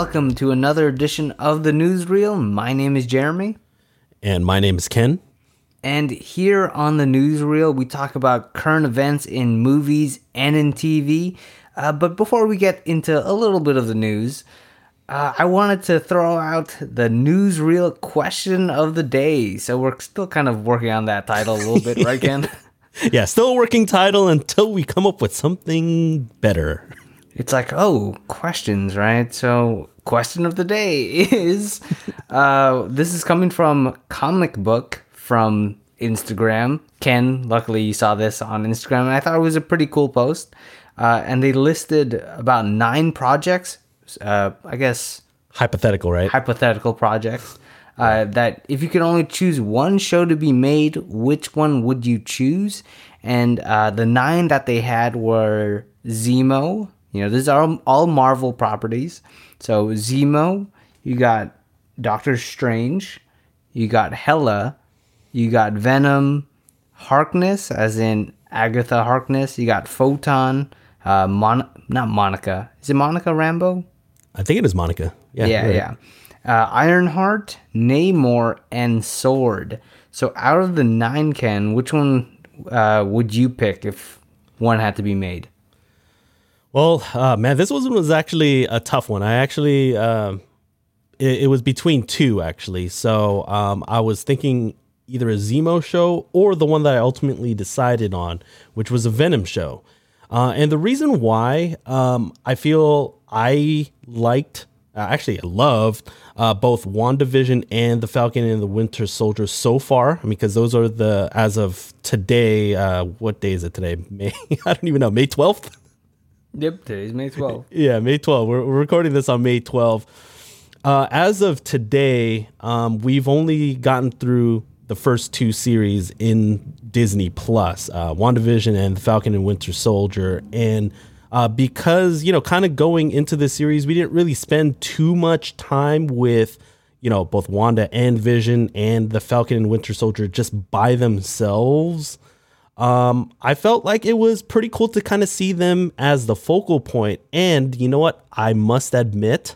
Welcome to another edition of the Newsreel. My name is Jeremy. And my name is Ken. And here on the Newsreel, we talk about current events in movies and in TV. Uh, but before we get into a little bit of the news, uh, I wanted to throw out the Newsreel question of the day. So we're still kind of working on that title a little bit, right, Ken? yeah, still a working title until we come up with something better. It's like, oh, questions, right? So, question of the day is uh, this is coming from Comic Book from Instagram. Ken, luckily you saw this on Instagram, and I thought it was a pretty cool post. Uh, and they listed about nine projects, uh, I guess Hypothetical, right? hypothetical projects. Uh, that if you could only choose one show to be made, which one would you choose? And uh, the nine that they had were Zemo. You know, these are all Marvel properties. So Zemo, you got Doctor Strange, you got Hela, you got Venom, Harkness, as in Agatha Harkness. You got Photon, uh, Mon- not Monica. Is it Monica Rambeau? I think it is Monica. Yeah, Yeah, right. yeah. Uh, Ironheart, Namor, and Sword. So out of the nine, Ken, which one uh, would you pick if one had to be made? Well, uh, man, this one was actually a tough one. I actually, um it, it was between two actually. So um, I was thinking either a Zemo show or the one that I ultimately decided on, which was a Venom show. Uh, and the reason why um, I feel I liked, uh, actually I loved uh, both WandaVision and the Falcon and the Winter Soldier so far, because those are the as of today. Uh, what day is it today? May I don't even know. May twelfth. Yep, today's May 12th. Yeah, May 12th. We're, we're recording this on May 12th. Uh, as of today, um, we've only gotten through the first two series in Disney Plus, uh, WandaVision and The Falcon and Winter Soldier. And uh, because, you know, kind of going into the series, we didn't really spend too much time with, you know, both Wanda and Vision and The Falcon and Winter Soldier just by themselves. Um, I felt like it was pretty cool to kind of see them as the focal point. And you know what? I must admit,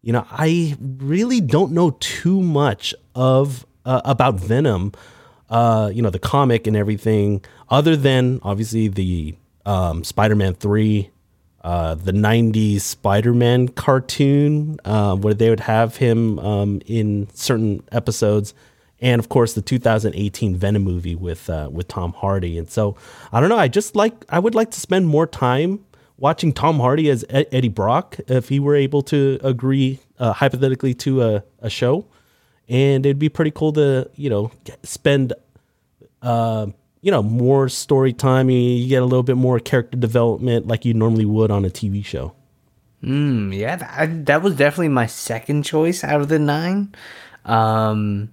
you know, I really don't know too much of uh, about Venom, uh, you know, the comic and everything, other than obviously the um, Spider-Man three, uh, the '90s Spider-Man cartoon, uh, where they would have him um, in certain episodes and of course the 2018 Venom movie with uh, with Tom Hardy. And so I don't know. I just like I would like to spend more time watching Tom Hardy as Ed- Eddie Brock if he were able to agree uh, hypothetically to a, a show, and it'd be pretty cool to you know spend. Uh, you know, more story time. You, you get a little bit more character development like you normally would on a TV show. Mm, yeah, that, that was definitely my second choice out of the nine. Um,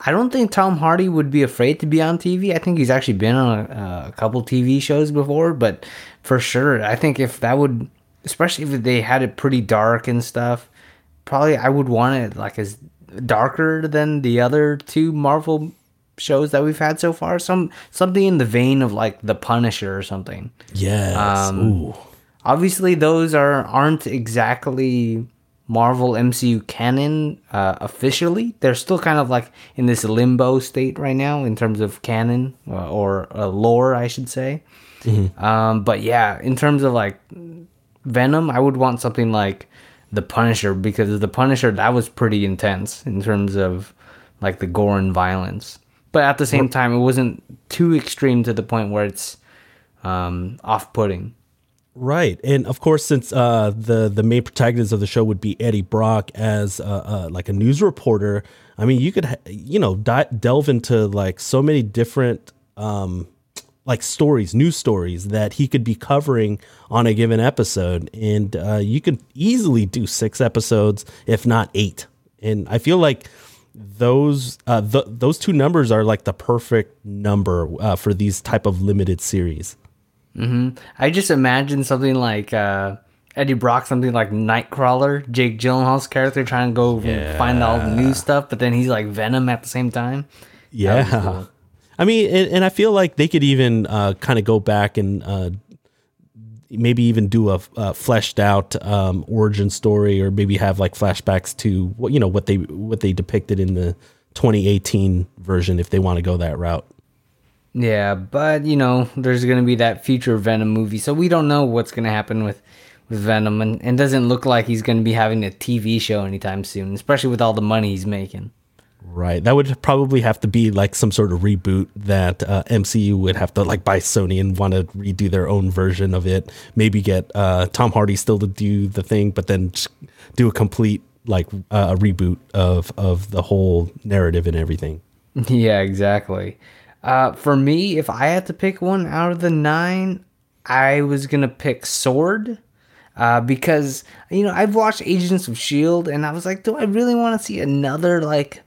I don't think Tom Hardy would be afraid to be on TV. I think he's actually been on a, a couple TV shows before, but for sure, I think if that would, especially if they had it pretty dark and stuff, probably I would want it like as darker than the other two Marvel shows that we've had so far. Some something in the vein of like The Punisher or something Yes. Um, Ooh. obviously those are aren't exactly Marvel MCU canon uh, officially. They're still kind of like in this limbo state right now in terms of canon uh, or uh, lore, I should say. Um, but yeah, in terms of like Venom, I would want something like the Punisher because the Punisher that was pretty intense in terms of like the gore and violence. But at the same time, it wasn't too extreme to the point where it's um, off-putting. Right, and of course, since uh, the the main protagonist of the show would be Eddie Brock as uh, uh, like a news reporter, I mean, you could you know di- delve into like so many different um, like stories, news stories that he could be covering on a given episode, and uh, you could easily do six episodes, if not eight. And I feel like those uh, th- those two numbers are like the perfect number for these type of limited series. I just imagine something like uh, Eddie Brock, something like Nightcrawler, Jake Gyllenhaal's character trying to go and find all the new stuff, but then he's like Venom at the same time. Yeah. I mean, and, and I feel like they could even uh, kind of go back and uh, maybe even do a, a fleshed out um, origin story, or maybe have like flashbacks to what you know what they what they depicted in the 2018 version if they want to go that route. Yeah, but you know, there's gonna be that future Venom movie, so we don't know what's gonna happen with with Venom, and it doesn't look like he's gonna be having a TV show anytime soon, especially with all the money he's making. Right. That would probably have to be like some sort of reboot that uh, MCU would have to like buy Sony and want to redo their own version of it. Maybe get uh, Tom Hardy still to do the thing, but then do a complete like uh, a reboot of of the whole narrative and everything. Yeah, exactly. Uh, for me, if I had to pick one out of the nine, I was gonna pick Sword. Uh, because you know I've watched Agents of Shield and I was like, do I really want to see another like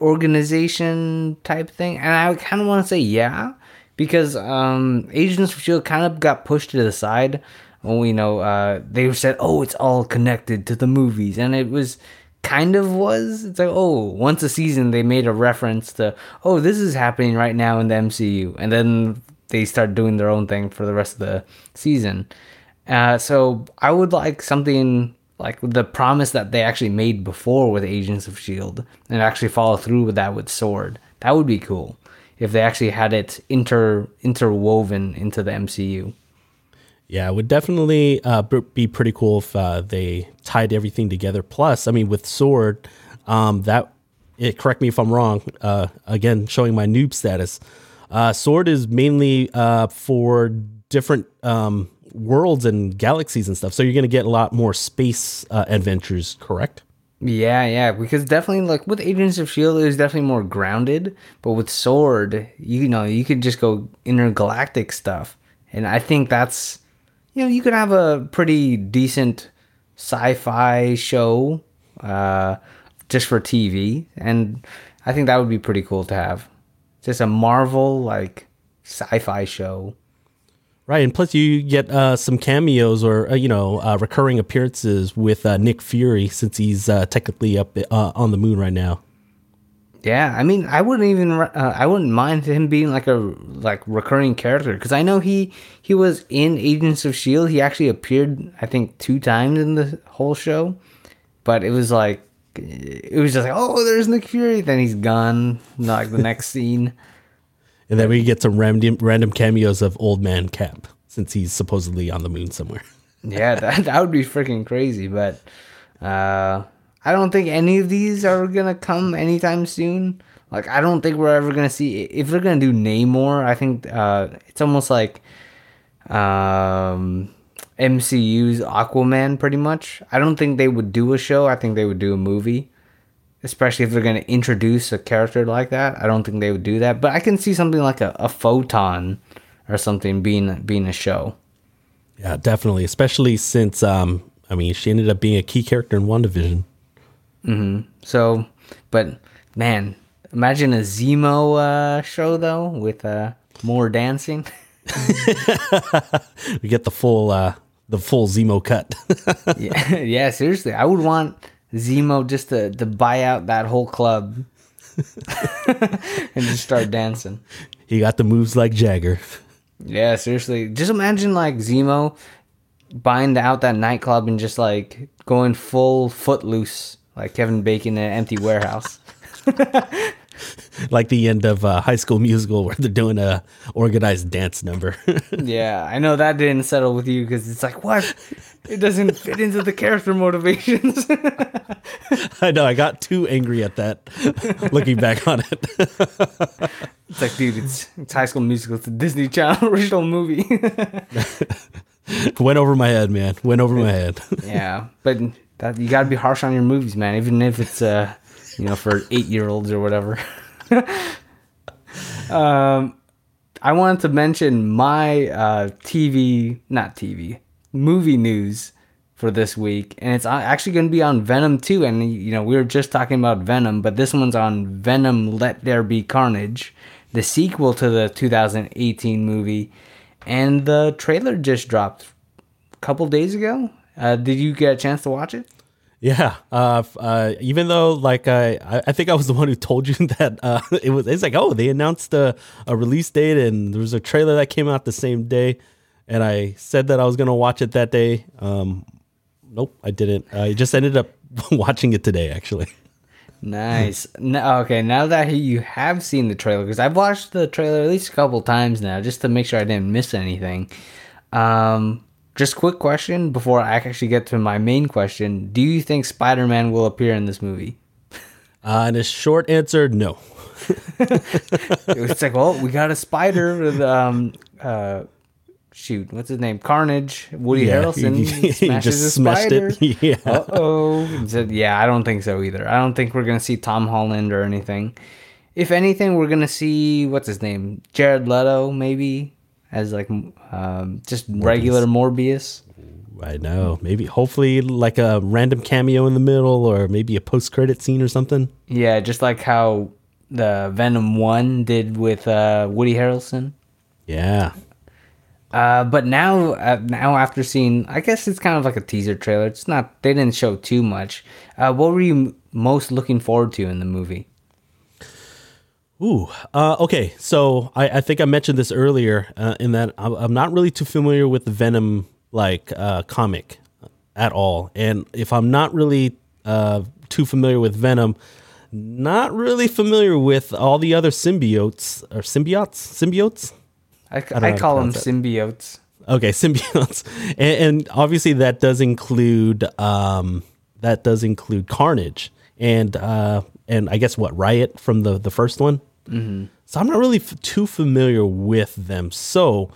organization type thing? And I kind of want to say yeah, because um, Agents of Shield kind of got pushed to the side. You know uh, they said, oh, it's all connected to the movies, and it was kind of was. It's like, oh, once a season they made a reference to, oh, this is happening right now in the MCU, and then they start doing their own thing for the rest of the season. Uh, so I would like something like the promise that they actually made before with Agents of Shield, and actually follow through with that with Sword. That would be cool if they actually had it inter interwoven into the MCU. Yeah, it would definitely uh, be pretty cool if uh, they tied everything together. Plus, I mean, with Sword, um, that it, correct me if I'm wrong. Uh, again, showing my noob status. Uh, Sword is mainly uh, for different um, worlds and galaxies and stuff. So you're going to get a lot more space uh, adventures, correct? Yeah, yeah, because definitely like with Agents of Shield, it was definitely more grounded. But with Sword, you know, you could just go intergalactic stuff, and I think that's you know, you could have a pretty decent sci-fi show uh, just for TV, and I think that would be pretty cool to have. Just a Marvel like sci-fi show. Right, and plus you get uh, some cameos or uh, you know uh, recurring appearances with uh, Nick Fury since he's uh, technically up uh, on the moon right now. Yeah, I mean, I wouldn't even uh, I wouldn't mind him being like a like recurring character because I know he he was in Agents of Shield. He actually appeared I think two times in the whole show, but it was like it was just like oh, there's Nick Fury. Then he's gone. Like the next scene, and then we get some random random cameos of Old Man Cap since he's supposedly on the moon somewhere. yeah, that that would be freaking crazy, but. uh I don't think any of these are gonna come anytime soon. Like I don't think we're ever gonna see if they're gonna do Namor. I think uh, it's almost like um, MCU's Aquaman, pretty much. I don't think they would do a show. I think they would do a movie, especially if they're gonna introduce a character like that. I don't think they would do that, but I can see something like a, a photon or something being being a show. Yeah, definitely. Especially since um, I mean, she ended up being a key character in WandaVision. Mm-hmm. So, but man, imagine a Zemo uh, show though with uh, more dancing. we get the full uh, the full Zemo cut. yeah, yeah. Seriously, I would want Zemo just to to buy out that whole club and just start dancing. He got the moves like Jagger. Yeah, seriously. Just imagine like Zemo buying out that nightclub and just like going full footloose like Kevin Bacon in an empty warehouse. like the end of uh, High School Musical where they're doing a organized dance number. yeah, I know that didn't settle with you because it's like what it doesn't fit into the character motivations. I know I got too angry at that. Looking back on it, it's like, dude, it's, it's High School Musical. It's a Disney Channel original movie. Went over my head, man. Went over my head. yeah, but that you got to be harsh on your movies, man. Even if it's uh, you know, for eight year olds or whatever. um, I wanted to mention my uh, TV, not TV, movie news for this week, and it's actually going to be on Venom 2. And you know, we were just talking about Venom, but this one's on Venom: Let There Be Carnage, the sequel to the 2018 movie, and the trailer just dropped a couple days ago. Uh, did you get a chance to watch it? Yeah. Uh, uh, even though, like, I, I think I was the one who told you that uh, it was. It's like, oh, they announced a, a release date, and there was a trailer that came out the same day. and I said that I was gonna watch it that day. Um, nope, I didn't. I just ended up watching it today, actually. Nice. No, okay, now that you have seen the trailer, because I've watched the trailer at least a couple times now, just to make sure I didn't miss anything. Um, just quick question before I actually get to my main question: Do you think Spider-Man will appear in this movie? Uh, and a short answer, no. it's like, well, we got a spider with um uh shoot, what's his name? Carnage. Woody Yeah, Harrelson he- he smashes just a spider. it. Yeah. Uh oh. Said, yeah, I don't think so either. I don't think we're gonna see Tom Holland or anything. If anything, we're gonna see what's his name, Jared Leto, maybe as like um, just regular Morbius. I know. Maybe, hopefully, like a random cameo in the middle, or maybe a post-credit scene or something. Yeah, just like how the Venom One did with uh, Woody Harrelson. Yeah. Uh, but now, uh, now after seeing, I guess it's kind of like a teaser trailer. It's not. They didn't show too much. Uh, what were you m- most looking forward to in the movie? Ooh. Uh, okay. So I, I think I mentioned this earlier uh, in that I'm, I'm not really too familiar with the Venom like uh, comic at all, and if I'm not really uh, too familiar with Venom, not really familiar with all the other symbiotes or symbiotes, symbiotes. I, call them symbiotes. Okay, symbiotes, and, and obviously that does include um, that does include Carnage and uh, and I guess what Riot from the the first one. Mm-hmm. So I'm not really f- too familiar with them. So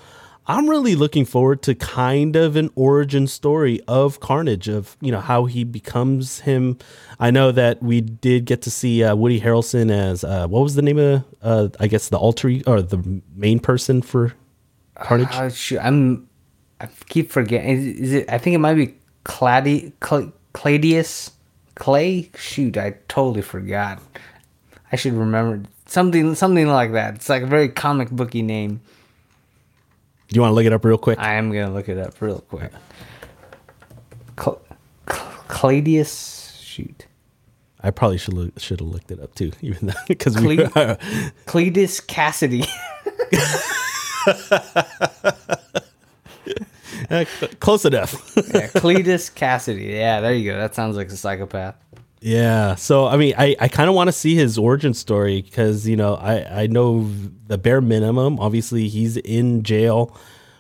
I'm really looking forward to kind of an origin story of Carnage, of you know how he becomes him. I know that we did get to see uh, Woody Harrelson as uh, what was the name of uh, I guess the alter or the main person for Carnage. Uh, shoot, I'm. I keep forgetting. Is, is it? I think it might be Cladi, Cl- Cladius Clay. Shoot, I totally forgot. I should remember something, something like that. It's like a very comic booky name. Do you want to look it up real quick? I am gonna look it up real quick. Cl- Cl- Cladius. Shoot, I probably should look, should have looked it up too, even though because we Cle- Cletus Cassidy. Uh, close enough. yeah, Cletus Cassidy. Yeah, there you go. That sounds like a psychopath. yeah. So I mean, I, I kind of want to see his origin story because you know I I know the bare minimum. Obviously, he's in jail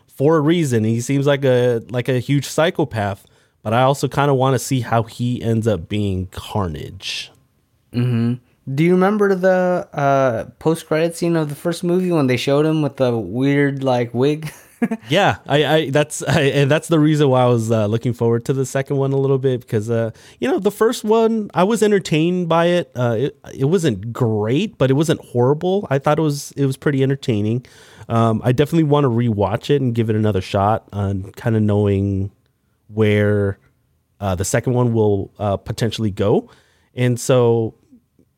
for a reason. He seems like a like a huge psychopath, but I also kind of want to see how he ends up being Carnage. Do you remember the uh, post credit scene of the first movie when they showed him with the weird like wig? yeah, I, I that's I, and that's the reason why I was uh, looking forward to the second one a little bit because uh, you know the first one I was entertained by it. Uh, it it wasn't great, but it wasn't horrible. I thought it was it was pretty entertaining. Um, I definitely want to rewatch it and give it another shot on kind of knowing where uh, the second one will uh, potentially go, and so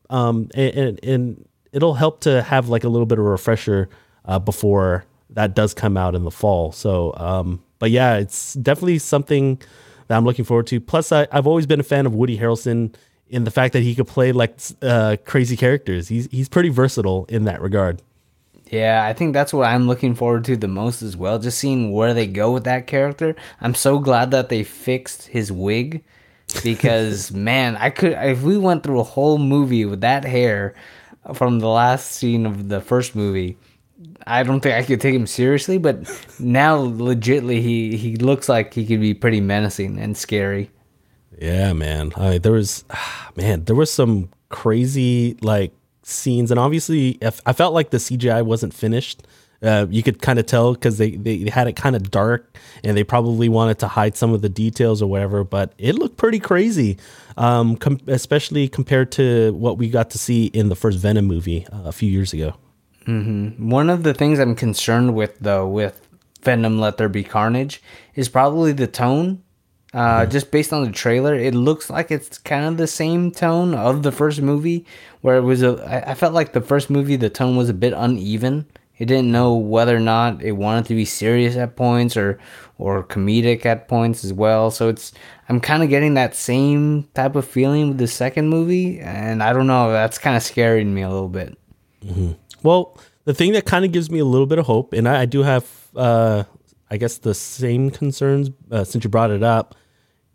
um, and, and, and it'll help to have like a little bit of a refresher uh, before that does come out in the fall. So, um, but yeah, it's definitely something that I'm looking forward to. Plus, I, I've always been a fan of Woody Harrelson in the fact that he could play like uh, crazy characters. He's he's pretty versatile in that regard. yeah, I think that's what I'm looking forward to the most as well. Just seeing where they go with that character. I'm so glad that they fixed his wig because man, I could if we went through a whole movie with that hair from the last scene of the first movie. I don't think I could take him seriously, but now legitly he he looks like he could be pretty menacing and scary. Yeah, man. I, there was, man, there was some crazy like scenes, and obviously, I felt like the CGI wasn't finished. Uh, you could kind of tell because they, they had it kind of dark, and they probably wanted to hide some of the details or whatever. But it looked pretty crazy, um, com- especially compared to what we got to see in the first Venom movie uh, a few years ago. Mm-hmm. One of the things I'm concerned with, though, with Venom Let There Be Carnage, is probably the tone. Uh, mm-hmm. Just based on the trailer, it looks like it's kind of the same tone of the first movie, where it was a. I, I felt like the first movie, the tone was a bit uneven. It didn't know whether or not it wanted to be serious at points or or comedic at points as well. So it's I'm kind of getting that same type of feeling with the second movie, and I don't know. That's kind of scaring me a little bit. Mm-hmm. Well, the thing that kind of gives me a little bit of hope, and I, I do have uh, I guess the same concerns uh, since you brought it up.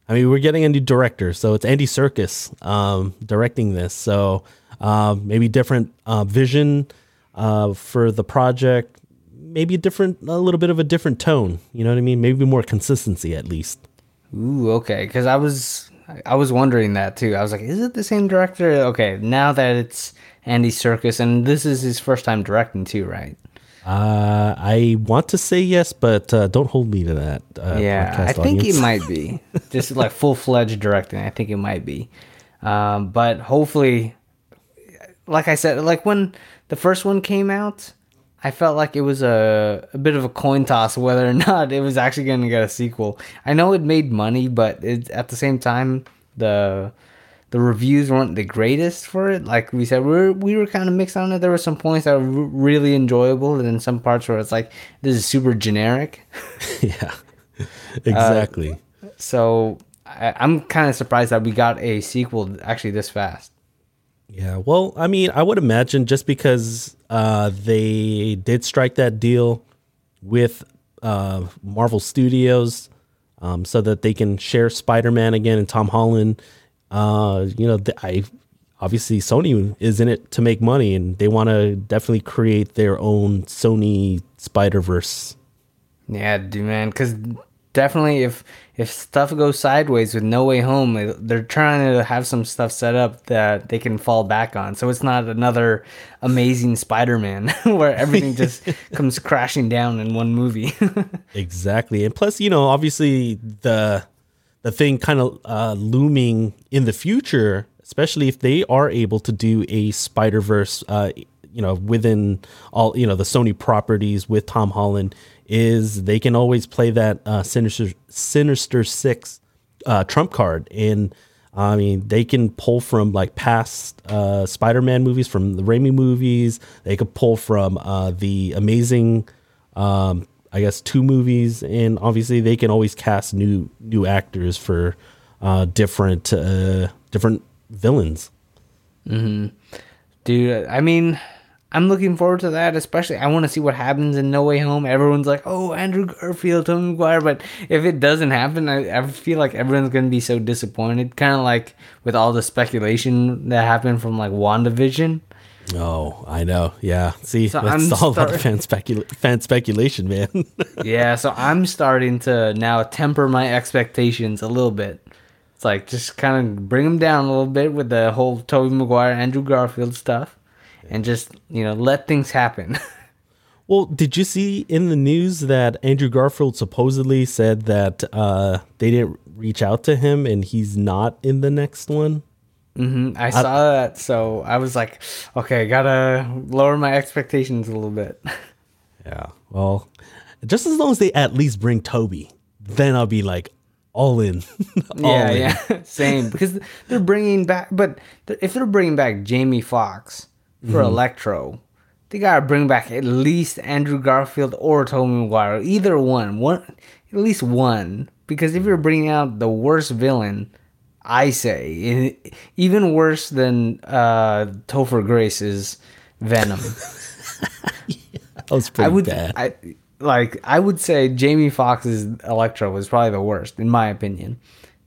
I mean, we're getting a new director, so it's Andy Serkis um, directing this. So uh, maybe different uh, vision uh, for the project, maybe a different, a little bit of a different tone. You know what I mean? Maybe more consistency at least. Ooh, okay. Because I was I was wondering that too. I was like, is it the same director? Okay, now that it's Andy Serkis, and this is his first time directing too, right? Uh, I want to say yes, but uh, don't hold me to that. Uh, yeah, I think audience. it might be just like full fledged directing. I think it might be, um, but hopefully, like I said, like when the first one came out, I felt like it was a, a bit of a coin toss whether or not it was actually going to get a sequel. I know it made money, but it, at the same time, the the reviews weren't the greatest for it. Like we said, we were, we were kind of mixed on it. There were some points that were really enjoyable, and then some parts where it's like this is super generic. yeah, exactly. Uh, so I, I'm kind of surprised that we got a sequel actually this fast. Yeah, well, I mean, I would imagine just because uh, they did strike that deal with uh, Marvel Studios um, so that they can share Spider Man again and Tom Holland uh, you know, I obviously Sony is in it to make money, and they want to definitely create their own Sony Spider Verse. Yeah, dude, man, because definitely if if stuff goes sideways with No Way Home, they're trying to have some stuff set up that they can fall back on. So it's not another amazing Spider-Man where everything just comes crashing down in one movie. exactly, and plus, you know, obviously the the thing kind of uh, looming in the future, especially if they are able to do a Spider Verse, uh, you know, within all you know the Sony properties with Tom Holland, is they can always play that uh, Sinister Sinister Six uh, trump card, and I mean they can pull from like past uh, Spider Man movies, from the Raimi movies. They could pull from uh, the Amazing. Um, I guess two movies, and obviously they can always cast new new actors for uh, different uh, different villains. hmm Dude, I mean, I'm looking forward to that. Especially, I want to see what happens in No Way Home. Everyone's like, "Oh, Andrew Garfield, Tobey Maguire," but if it doesn't happen, I, I feel like everyone's gonna be so disappointed. Kind of like with all the speculation that happened from like WandaVision. Oh, I know. Yeah. See, so that's I'm all start- about fan, specula- fan speculation, man. yeah. So I'm starting to now temper my expectations a little bit. It's like just kind of bring them down a little bit with the whole Tobey Maguire, Andrew Garfield stuff, and just you know let things happen. well, did you see in the news that Andrew Garfield supposedly said that uh, they didn't reach out to him and he's not in the next one? Mm-hmm. I, I saw that, so I was like, okay, gotta lower my expectations a little bit. yeah. Well, just as long as they at least bring Tobey, then I'll be like all in. all yeah, in. yeah, same. Because they're bringing back, but if they're bringing back Jamie Foxx for mm-hmm. Electro, they gotta bring back at least Andrew Garfield or Tobey Maguire, either one, one at least one. Because if you're bringing out the worst villain I say, even worse than uh, Topher Grace's Venom. yeah, that was pretty I would, bad. I, like I would say, Jamie Foxx's Electro was probably the worst, in my opinion.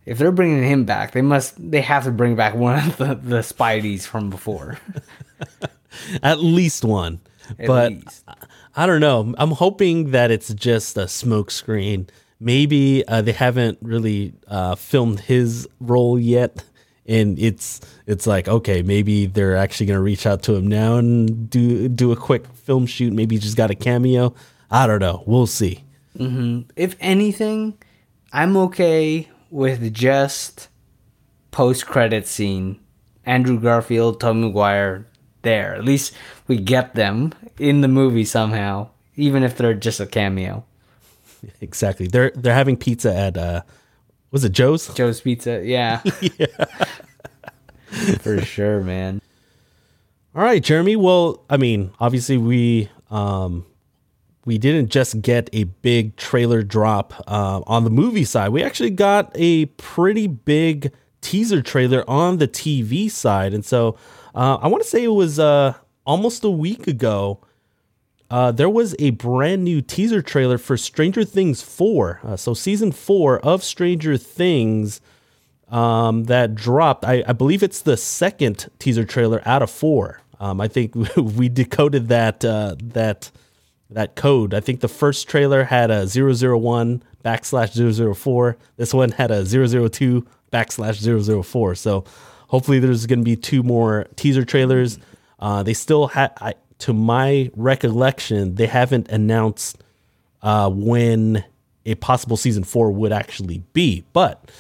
If they're bringing him back, they must they have to bring back one of the, the Spideys from before. At least one, At but least. I don't know. I'm hoping that it's just a smokescreen maybe uh, they haven't really uh, filmed his role yet. And it's it's like okay maybe they're actually gonna reach out to him now and do do a quick film shoot. Maybe he just got a cameo. I don't know. We'll see. Mm-hmm. if anything i'm okay with just post-credit scene. Andrew garfield tom mcguire there. At least we get them in the movie somehow even if they're just a cameo exactly. They're they're having pizza at uh was it Joe's? Joe's Pizza, yeah. yeah. For sure, man. All right, Jeremy. Well, I mean, obviously we um we didn't just get a big trailer drop uh, on the movie side. We actually got a pretty big teaser trailer on the TV side, and so uh, I want to say it was uh, almost a week ago uh, there was a brand new teaser trailer for Stranger Things 4. Uh, so, season 4 of Stranger Things um, that dropped. I, I, believe it's the second teaser trailer out of four. Um, I think we decoded that uh, that that code. I think the first trailer had a 001 backslash 004. This one had a 002 backslash 004. So hopefully there's going to be two more teaser trailers. Uh, they still had, to my recollection, they haven't announced uh, when a possible season four would actually be. But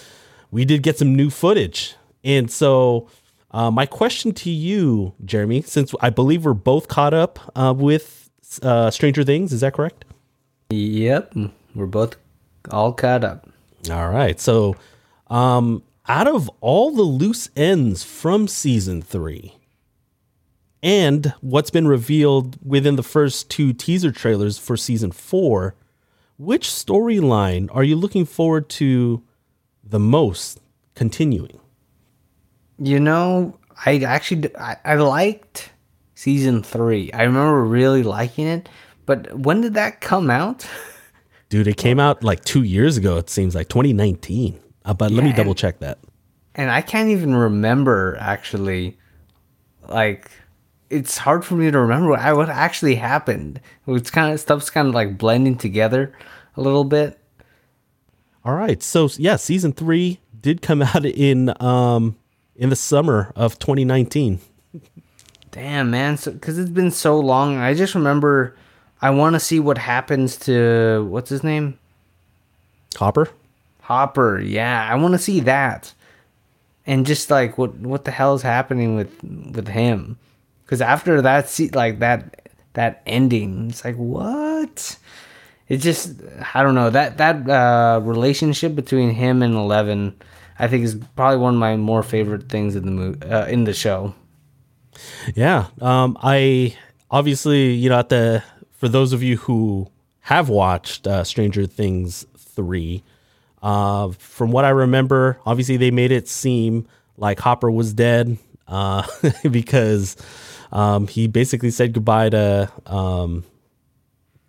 we did get some new footage. And so uh, my question to you, Jeremy, since I believe we're both caught up uh, with uh, Stranger Things, is that correct? Yep, we're both all caught up. All right. So, um, out of all the loose ends from season three and what's been revealed within the first two teaser trailers for season four, which storyline are you looking forward to the most continuing? You know, I actually I, I liked season three. I remember really liking it, but when did that come out? Dude, it came out like two years ago. It seems like 2019. Uh, but yeah, let me double check that. And I can't even remember actually. Like, it's hard for me to remember what, what actually happened. It's kind of stuff's kind of like blending together a little bit. All right, so yeah, season three did come out in um in the summer of 2019. Damn, man, because so, it's been so long. I just remember I want to see what happens to what's his name, Hopper. Hopper, yeah, I want to see that, and just like what what the hell is happening with with him, because after that, see like that that ending, it's like what? It just I don't know that that uh, relationship between him and Eleven, I think is probably one of my more favorite things in the movie uh, in the show. Yeah, um, I obviously you know at the for those of you who have watched uh, Stranger Things three, uh, from what I remember, obviously they made it seem like Hopper was dead uh, because um, he basically said goodbye to um,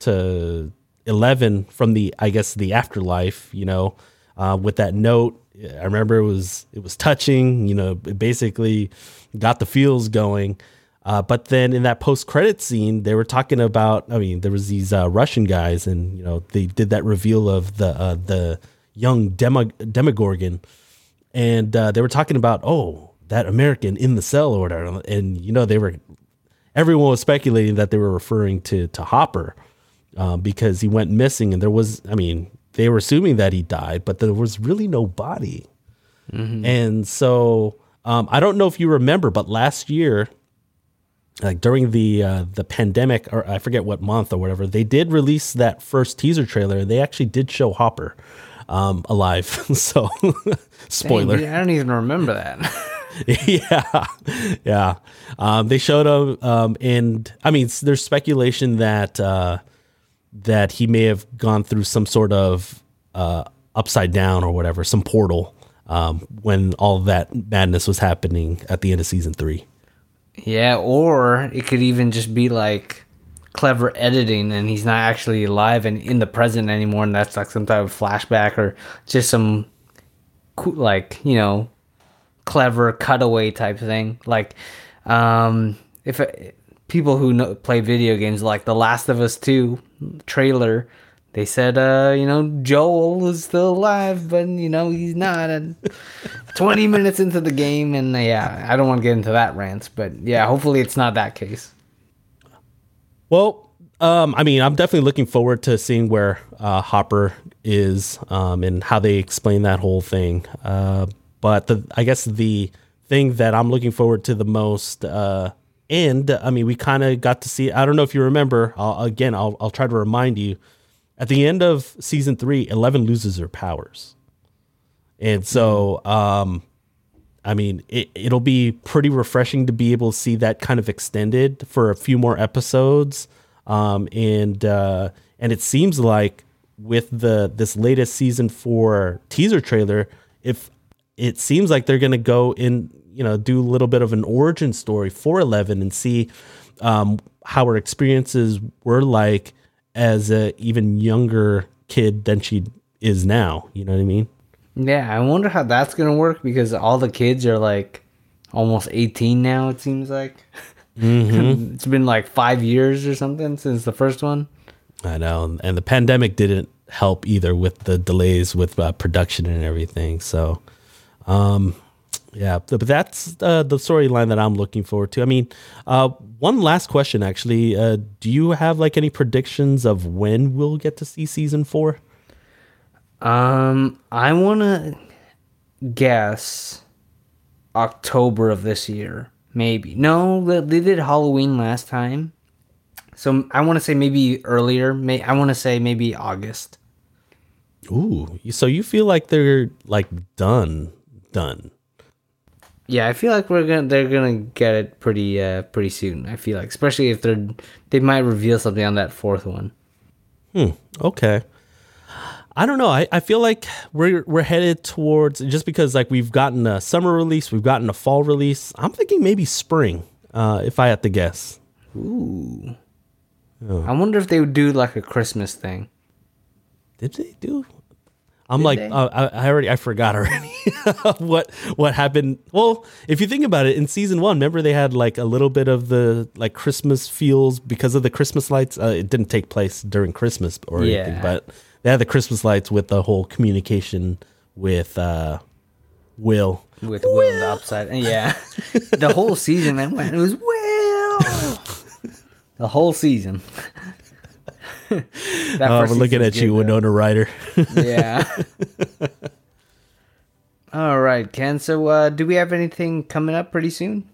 to Eleven from the I guess the afterlife. You know, uh, with that note, I remember it was it was touching. You know, it basically got the feels going. Uh, but then in that post credit scene, they were talking about. I mean, there was these uh, Russian guys, and you know they did that reveal of the uh, the young Demo- Demogorgon, and uh, they were talking about oh that American in the cell or whatever, and you know they were everyone was speculating that they were referring to to Hopper uh, because he went missing, and there was I mean they were assuming that he died, but there was really no body, mm-hmm. and so um, I don't know if you remember, but last year like during the uh, the pandemic or I forget what month or whatever, they did release that first teaser trailer and they actually did show Hopper um, alive. so spoiler. Dang, I don't even remember that. yeah, yeah. Um, they showed him, um, and I mean, there's speculation that uh, that he may have gone through some sort of uh, upside down or whatever, some portal um, when all that madness was happening at the end of season three. Yeah, or it could even just be like clever editing and he's not actually alive and in the present anymore and that's like some type of flashback or just some like, you know, clever cutaway type thing. Like um if it, people who know, play video games like The Last of Us 2 trailer they said, uh, you know, Joel is still alive, but you know he's not. And 20 minutes into the game, and uh, yeah, I don't want to get into that rant, but yeah, hopefully it's not that case. Well, um, I mean, I'm definitely looking forward to seeing where uh, Hopper is um, and how they explain that whole thing. Uh, but the, I guess the thing that I'm looking forward to the most, uh, and I mean, we kind of got to see. I don't know if you remember. I'll, again, I'll, I'll try to remind you at the end of season three, Eleven loses her powers. And so, um, I mean, it, it'll be pretty refreshing to be able to see that kind of extended for a few more episodes. Um, and uh, and it seems like with the this latest season four teaser trailer, if it seems like they're gonna go in, you know, do a little bit of an origin story for Eleven and see um, how her experiences were like as a even younger kid than she is now. You know what I mean? Yeah, I wonder how that's gonna work because all the kids are like almost 18 now. It seems like Mm-hmm. it's been like five years or something since the first one. I know, and the pandemic didn't help either with the delays with uh, production and everything. So, um, yeah, but that's uh, the storyline that I'm looking forward to. I mean, uh, one last question actually: uh, Do you have like any predictions of when we'll get to see season four? Um, I want to guess October of this year, maybe. No, they- they did Halloween last time, so I want to say maybe earlier. May I want to say maybe August. Ooh, so you feel like they're like done, done? Yeah, I feel like we're gonna they're gonna get it pretty uh pretty soon. I feel like, especially if they're they might reveal something on that fourth one. Hmm. Okay. I don't know. I, I feel like we're we're headed towards just because like we've gotten a summer release, we've gotten a fall release. I'm thinking maybe spring, uh, if I had to guess. Ooh. I wonder if they would do like a Christmas thing. Did they do? I'm Did like uh, I, I already I forgot already what what happened. Well, if you think about it, in season one, remember they had like a little bit of the like Christmas feels because of the Christmas lights. Uh, it didn't take place during Christmas or anything, but they had the Christmas lights with the whole communication with uh, Will. with Will in the upside. And yeah, the whole season, man, went, it was Will. the whole season. that Oh, first we're looking at you, though. Winona Ryder. Yeah. All right, Ken. So, uh, do we have anything coming up pretty soon?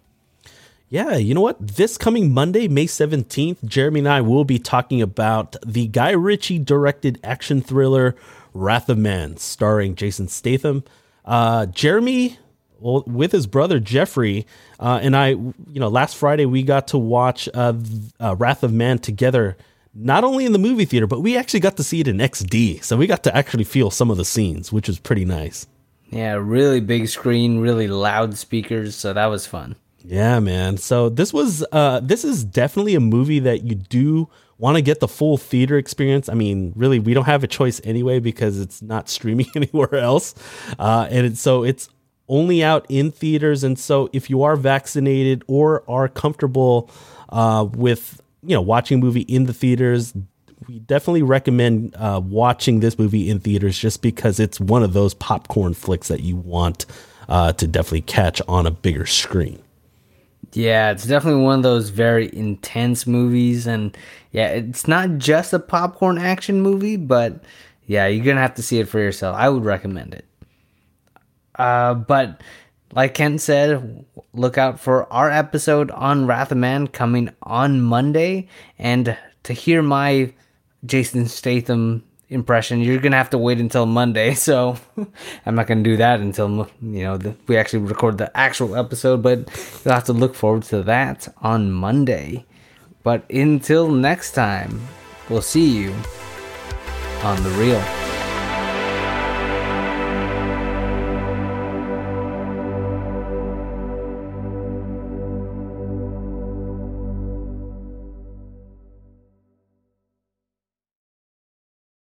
Yeah, you know what? This coming Monday, May 17th, Jeremy and I will be talking about the Guy Ritchie directed action thriller Wrath of Man, starring Jason Statham. Uh, Jeremy, well, with his brother Jeffrey, uh, and I, you know, last Friday we got to watch uh, uh, Wrath of Man together, not only in the movie theater, but we actually got to see it in XD. So we got to actually feel some of the scenes, which was pretty nice. Yeah, really big screen, really loud speakers, so that was fun. Yeah, man. So this was uh this is definitely a movie that you do want to get the full theater experience. I mean, really we don't have a choice anyway because it's not streaming anywhere else. Uh and it's, so it's only out in theaters and so if you are vaccinated or are comfortable uh with you know watching a movie in the theaters we definitely recommend uh, watching this movie in theaters just because it's one of those popcorn flicks that you want uh, to definitely catch on a bigger screen. Yeah, it's definitely one of those very intense movies, and yeah, it's not just a popcorn action movie, but yeah, you're gonna have to see it for yourself. I would recommend it. Uh, but like Ken said, look out for our episode on Wrath of Man coming on Monday, and to hear my Jason Statham impression, you're gonna have to wait until Monday. So I'm not gonna do that until you know the, we actually record the actual episode. But you'll have to look forward to that on Monday. But until next time, we'll see you on the real.